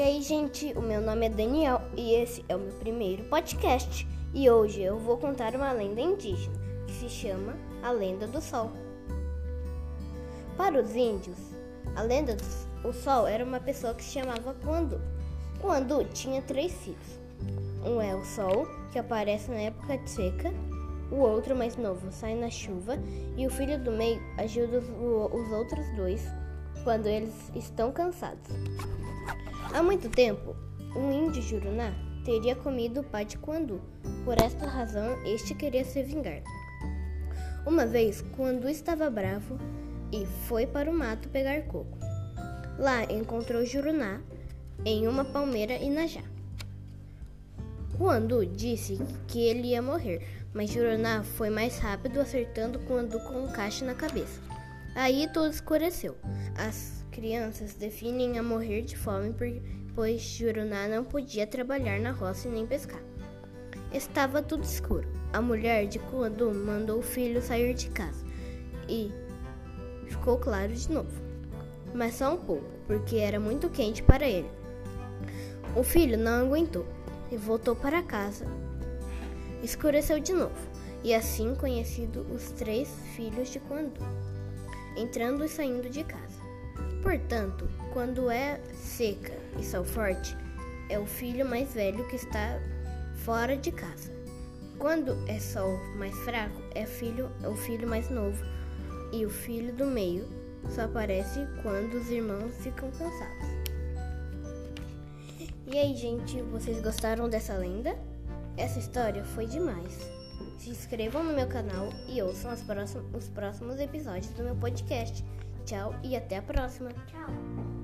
E aí, gente, o meu nome é Daniel e esse é o meu primeiro podcast. E hoje eu vou contar uma lenda indígena que se chama A Lenda do Sol. Para os índios, a lenda do Sol era uma pessoa que se chamava Quandu. Quandu tinha três filhos. Um é o Sol, que aparece na época de seca, o outro mais novo sai na chuva e o filho do meio ajuda os, os outros dois quando eles estão cansados. Há muito tempo, um índio Juruná teria comido o pai de Quandu. Por esta razão, este queria se vingar. Uma vez, Quandu estava bravo e foi para o mato pegar coco. Lá encontrou Juruná em uma palmeira Inajá. Quandu disse que ele ia morrer, mas Juruná foi mais rápido, acertando Quandu com um cacho na cabeça. Aí tudo escureceu. As crianças definem a morrer de fome, pois Juruná não podia trabalhar na roça nem pescar. Estava tudo escuro. A mulher de Kuandu mandou o filho sair de casa e ficou claro de novo, mas só um pouco, porque era muito quente para ele. O filho não aguentou e voltou para casa. Escureceu de novo, e assim conhecido os três filhos de Kuandu entrando e saindo de casa. Portanto, quando é seca e sol forte, é o filho mais velho que está fora de casa. Quando é sol mais fraco, é, filho, é o filho mais novo e o filho do meio só aparece quando os irmãos ficam cansados. E aí, gente, vocês gostaram dessa lenda? Essa história foi demais. Se inscrevam no meu canal e ouçam próximos, os próximos episódios do meu podcast. Tchau e até a próxima. Tchau.